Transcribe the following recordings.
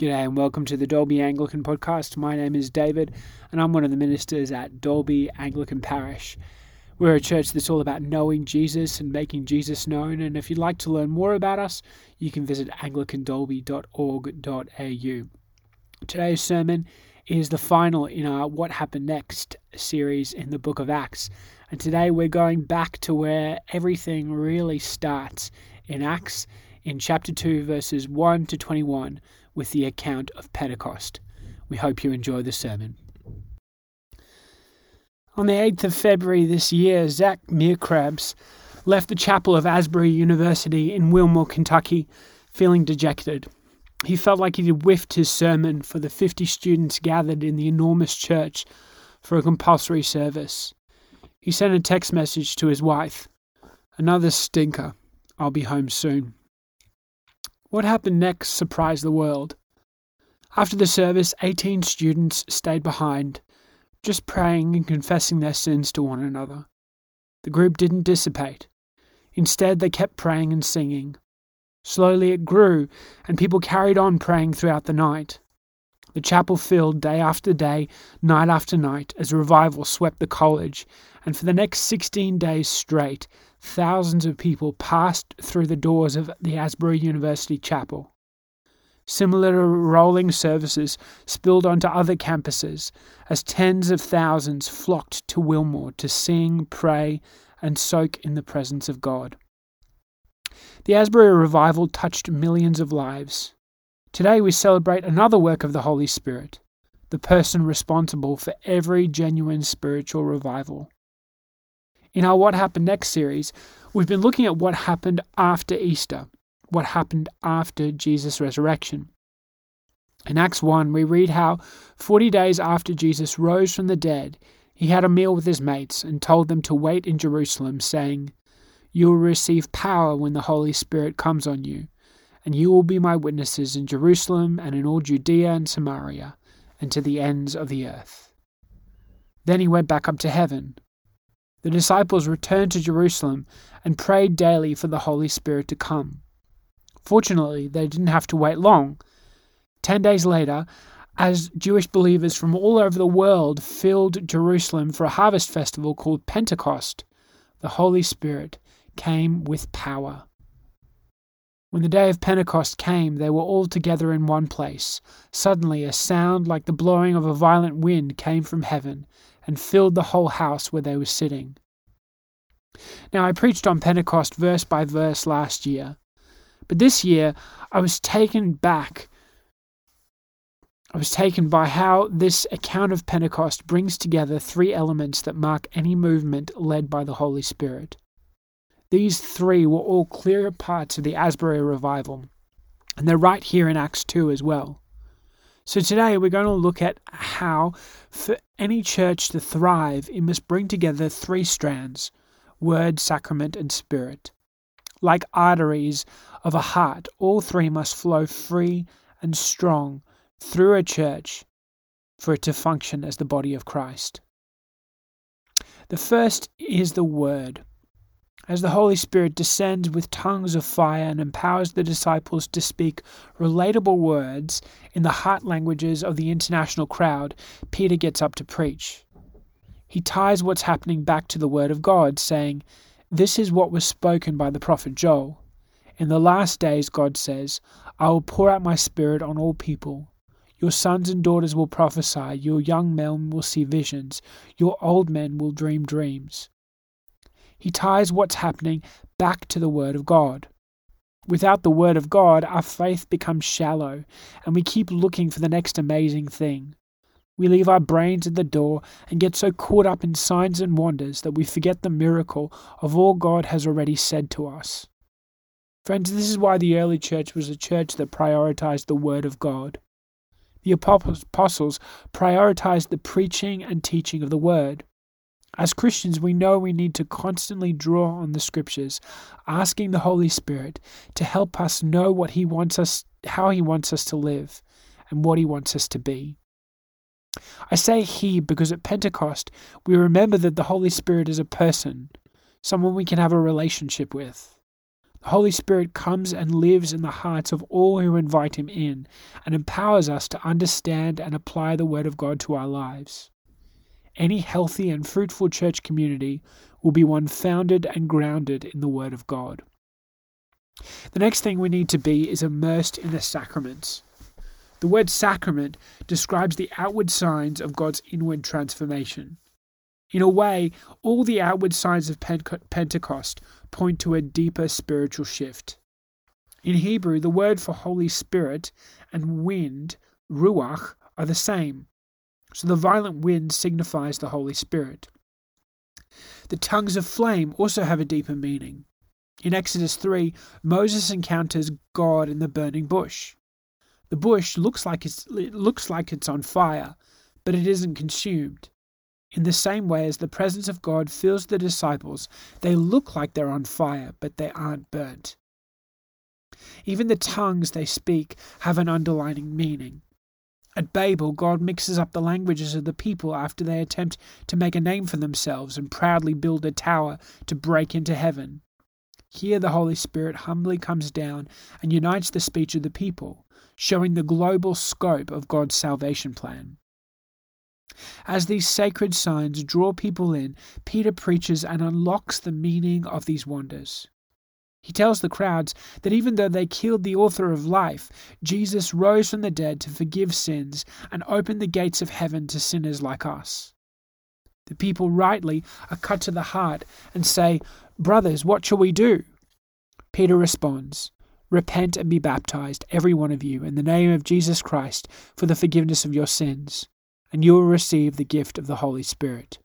G'day and welcome to the Dalby Anglican Podcast. My name is David and I'm one of the ministers at Dalby Anglican Parish. We're a church that's all about knowing Jesus and making Jesus known. And if you'd like to learn more about us, you can visit anglicandalby.org.au. Today's sermon is the final in our What Happened Next series in the book of Acts. And today we're going back to where everything really starts in Acts in chapter 2, verses 1 to 21 with the account of Pentecost. We hope you enjoy the sermon. On the 8th of February this year, Zach Meerkreebs left the chapel of Asbury University in Wilmore, Kentucky, feeling dejected. He felt like he had whiffed his sermon for the 50 students gathered in the enormous church for a compulsory service. He sent a text message to his wife Another stinker. I'll be home soon. What happened next surprised the world. After the service, 18 students stayed behind, just praying and confessing their sins to one another. The group didn't dissipate. Instead, they kept praying and singing. Slowly it grew, and people carried on praying throughout the night. The chapel filled day after day, night after night, as revival swept the college, and for the next 16 days straight, thousands of people passed through the doors of the Asbury University Chapel. Similar rolling services spilled onto other campuses as tens of thousands flocked to Wilmore to sing, pray, and soak in the presence of God. The Asbury revival touched millions of lives. Today we celebrate another work of the Holy Spirit, the person responsible for every genuine spiritual revival. In our What Happened Next series, we've been looking at what happened after Easter, what happened after Jesus' resurrection. In Acts 1, we read how 40 days after Jesus rose from the dead, he had a meal with his mates and told them to wait in Jerusalem, saying, You will receive power when the Holy Spirit comes on you, and you will be my witnesses in Jerusalem and in all Judea and Samaria, and to the ends of the earth. Then he went back up to heaven the disciples returned to Jerusalem and prayed daily for the Holy Spirit to come. Fortunately, they didn't have to wait long. Ten days later, as Jewish believers from all over the world filled Jerusalem for a harvest festival called Pentecost, the Holy Spirit came with power. When the day of Pentecost came, they were all together in one place. Suddenly, a sound like the blowing of a violent wind came from heaven and filled the whole house where they were sitting. Now, I preached on Pentecost verse by verse last year, but this year I was taken back. I was taken by how this account of Pentecost brings together three elements that mark any movement led by the Holy Spirit. These three were all clear parts of the Asbury revival, and they're right here in Acts 2 as well. So today we're going to look at how, for any church to thrive, it must bring together three strands word, sacrament, and spirit. Like arteries of a heart, all three must flow free and strong through a church for it to function as the body of Christ. The first is the Word as the Holy Spirit descends with tongues of fire and empowers the disciples to speak relatable words in the heart languages of the international crowd, Peter gets up to preach. He ties what's happening back to the Word of God, saying, This is what was spoken by the prophet Joel. In the last days, God says, I will pour out my Spirit on all people. Your sons and daughters will prophesy, your young men will see visions, your old men will dream dreams. He ties what's happening back to the Word of God. Without the Word of God, our faith becomes shallow, and we keep looking for the next amazing thing. We leave our brains at the door and get so caught up in signs and wonders that we forget the miracle of all God has already said to us. Friends, this is why the early church was a church that prioritized the Word of God. The apostles prioritized the preaching and teaching of the Word. As Christians, we know we need to constantly draw on the scriptures, asking the Holy Spirit to help us know what he wants us how he wants us to live and what he wants us to be. I say he because at Pentecost we remember that the Holy Spirit is a person, someone we can have a relationship with. The Holy Spirit comes and lives in the hearts of all who invite Him in and empowers us to understand and apply the Word of God to our lives. Any healthy and fruitful church community will be one founded and grounded in the Word of God. The next thing we need to be is immersed in the sacraments. The word sacrament describes the outward signs of God's inward transformation. In a way, all the outward signs of Pentecost point to a deeper spiritual shift. In Hebrew, the word for Holy Spirit and wind, ruach, are the same. So the violent wind signifies the Holy Spirit. The tongues of flame also have a deeper meaning. In Exodus 3, Moses encounters God in the burning bush. The bush looks like it's, it looks like it's on fire, but it isn't consumed. In the same way as the presence of God fills the disciples, they look like they're on fire, but they aren't burnt. Even the tongues they speak have an underlining meaning. At Babel, God mixes up the languages of the people after they attempt to make a name for themselves and proudly build a tower to break into heaven. Here, the Holy Spirit humbly comes down and unites the speech of the people, showing the global scope of God's salvation plan. As these sacred signs draw people in, Peter preaches and unlocks the meaning of these wonders. He tells the crowds that even though they killed the author of life, Jesus rose from the dead to forgive sins and open the gates of heaven to sinners like us. The people rightly are cut to the heart and say, Brothers, what shall we do? Peter responds, Repent and be baptized, every one of you, in the name of Jesus Christ, for the forgiveness of your sins and you will receive the gift of the Holy Spirit.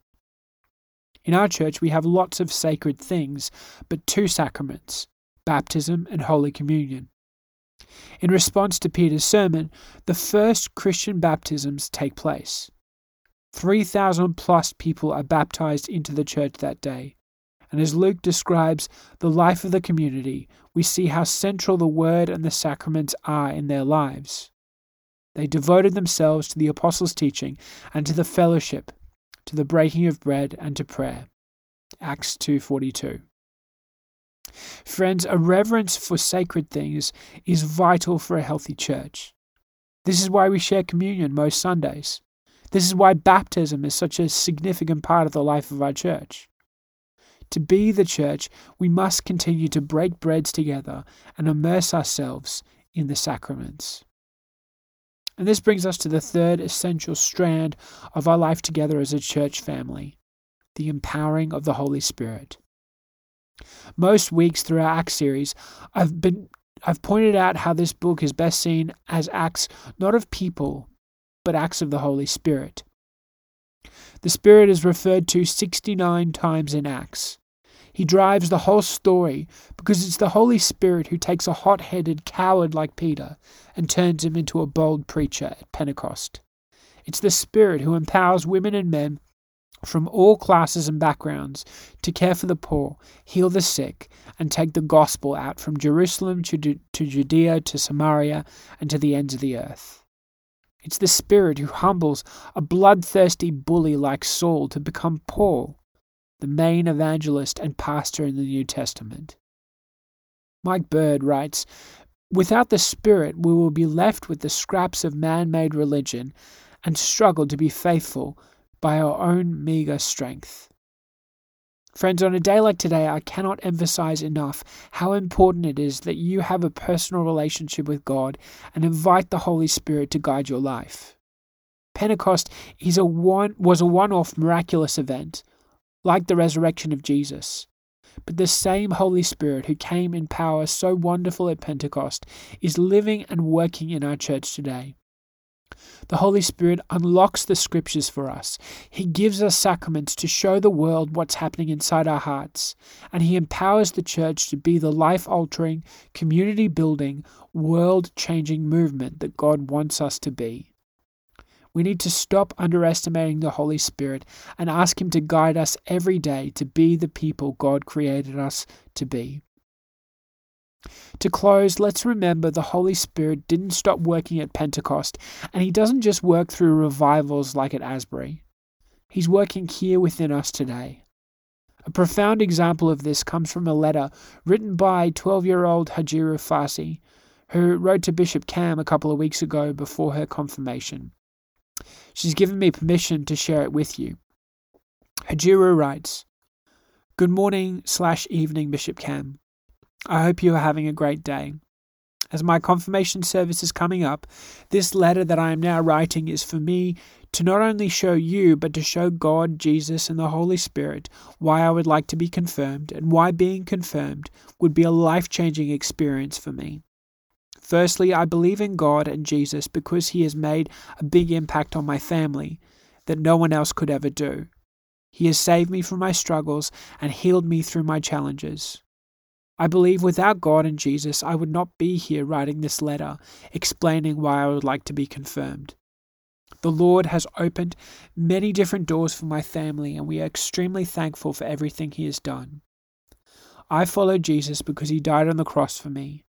In our church, we have lots of sacred things, but two sacraments baptism and Holy Communion. In response to Peter's sermon, the first Christian baptisms take place. 3,000 plus people are baptized into the church that day. And as Luke describes the life of the community, we see how central the word and the sacraments are in their lives. They devoted themselves to the apostles' teaching and to the fellowship, to the breaking of bread and to prayer. Acts 2:42. Friends, a reverence for sacred things is vital for a healthy church. This is why we share communion most Sundays. This is why baptism is such a significant part of the life of our church. To be the church, we must continue to break breads together and immerse ourselves in the sacraments. And this brings us to the third essential strand of our life together as a church family the empowering of the Holy Spirit. Most weeks through our Acts series, I've been I've pointed out how this book is best seen as acts not of people, but acts of the Holy Spirit. The Spirit is referred to 69 times in Acts. He drives the whole story because it's the Holy Spirit who takes a hot headed coward like Peter and turns him into a bold preacher at Pentecost. It's the Spirit who empowers women and men from all classes and backgrounds to care for the poor, heal the sick, and take the gospel out from Jerusalem to, to Judea to Samaria and to the ends of the earth. It's the Spirit who humbles a bloodthirsty bully like Saul to become Paul the main evangelist and pastor in the New Testament. Mike Bird writes Without the Spirit, we will be left with the scraps of man made religion and struggle to be faithful by our own meagre strength. Friends, on a day like today, I cannot emphasize enough how important it is that you have a personal relationship with God and invite the Holy Spirit to guide your life. Pentecost is a one, was a one off miraculous event like the resurrection of Jesus. But the same Holy Spirit who came in power so wonderful at Pentecost is living and working in our church today. The Holy Spirit unlocks the scriptures for us. He gives us sacraments to show the world what's happening inside our hearts. And He empowers the church to be the life altering, community building, world changing movement that God wants us to be. We need to stop underestimating the Holy Spirit and ask Him to guide us every day to be the people God created us to be. To close, let's remember the Holy Spirit didn't stop working at Pentecost, and He doesn't just work through revivals like at Asbury. He's working here within us today. A profound example of this comes from a letter written by 12 year old Hajiru Farsi, who wrote to Bishop Cam a couple of weeks ago before her confirmation. She's given me permission to share it with you. Hajiru writes, Good morning slash evening, Bishop Cam. I hope you are having a great day. As my confirmation service is coming up, this letter that I am now writing is for me to not only show you, but to show God, Jesus, and the Holy Spirit why I would like to be confirmed and why being confirmed would be a life changing experience for me. Firstly, I believe in God and Jesus because He has made a big impact on my family that no one else could ever do. He has saved me from my struggles and healed me through my challenges. I believe without God and Jesus, I would not be here writing this letter, explaining why I would like to be confirmed. The Lord has opened many different doors for my family, and we are extremely thankful for everything He has done. I follow Jesus because He died on the cross for me.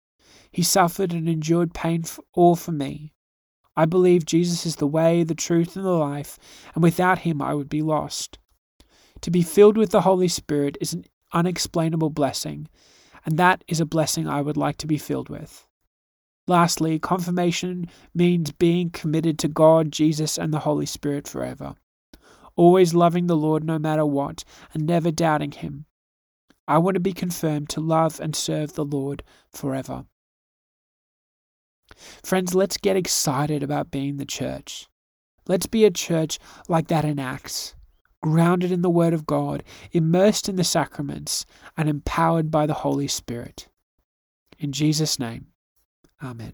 He suffered and endured pain for all for me. I believe Jesus is the way, the truth, and the life, and without Him I would be lost. To be filled with the Holy Spirit is an unexplainable blessing, and that is a blessing I would like to be filled with. Lastly, confirmation means being committed to God, Jesus, and the Holy Spirit forever, always loving the Lord no matter what, and never doubting Him. I want to be confirmed to love and serve the Lord forever. Friends, let's get excited about being the church. Let's be a church like that in Acts, grounded in the Word of God, immersed in the sacraments, and empowered by the Holy Spirit. In Jesus' name. Amen.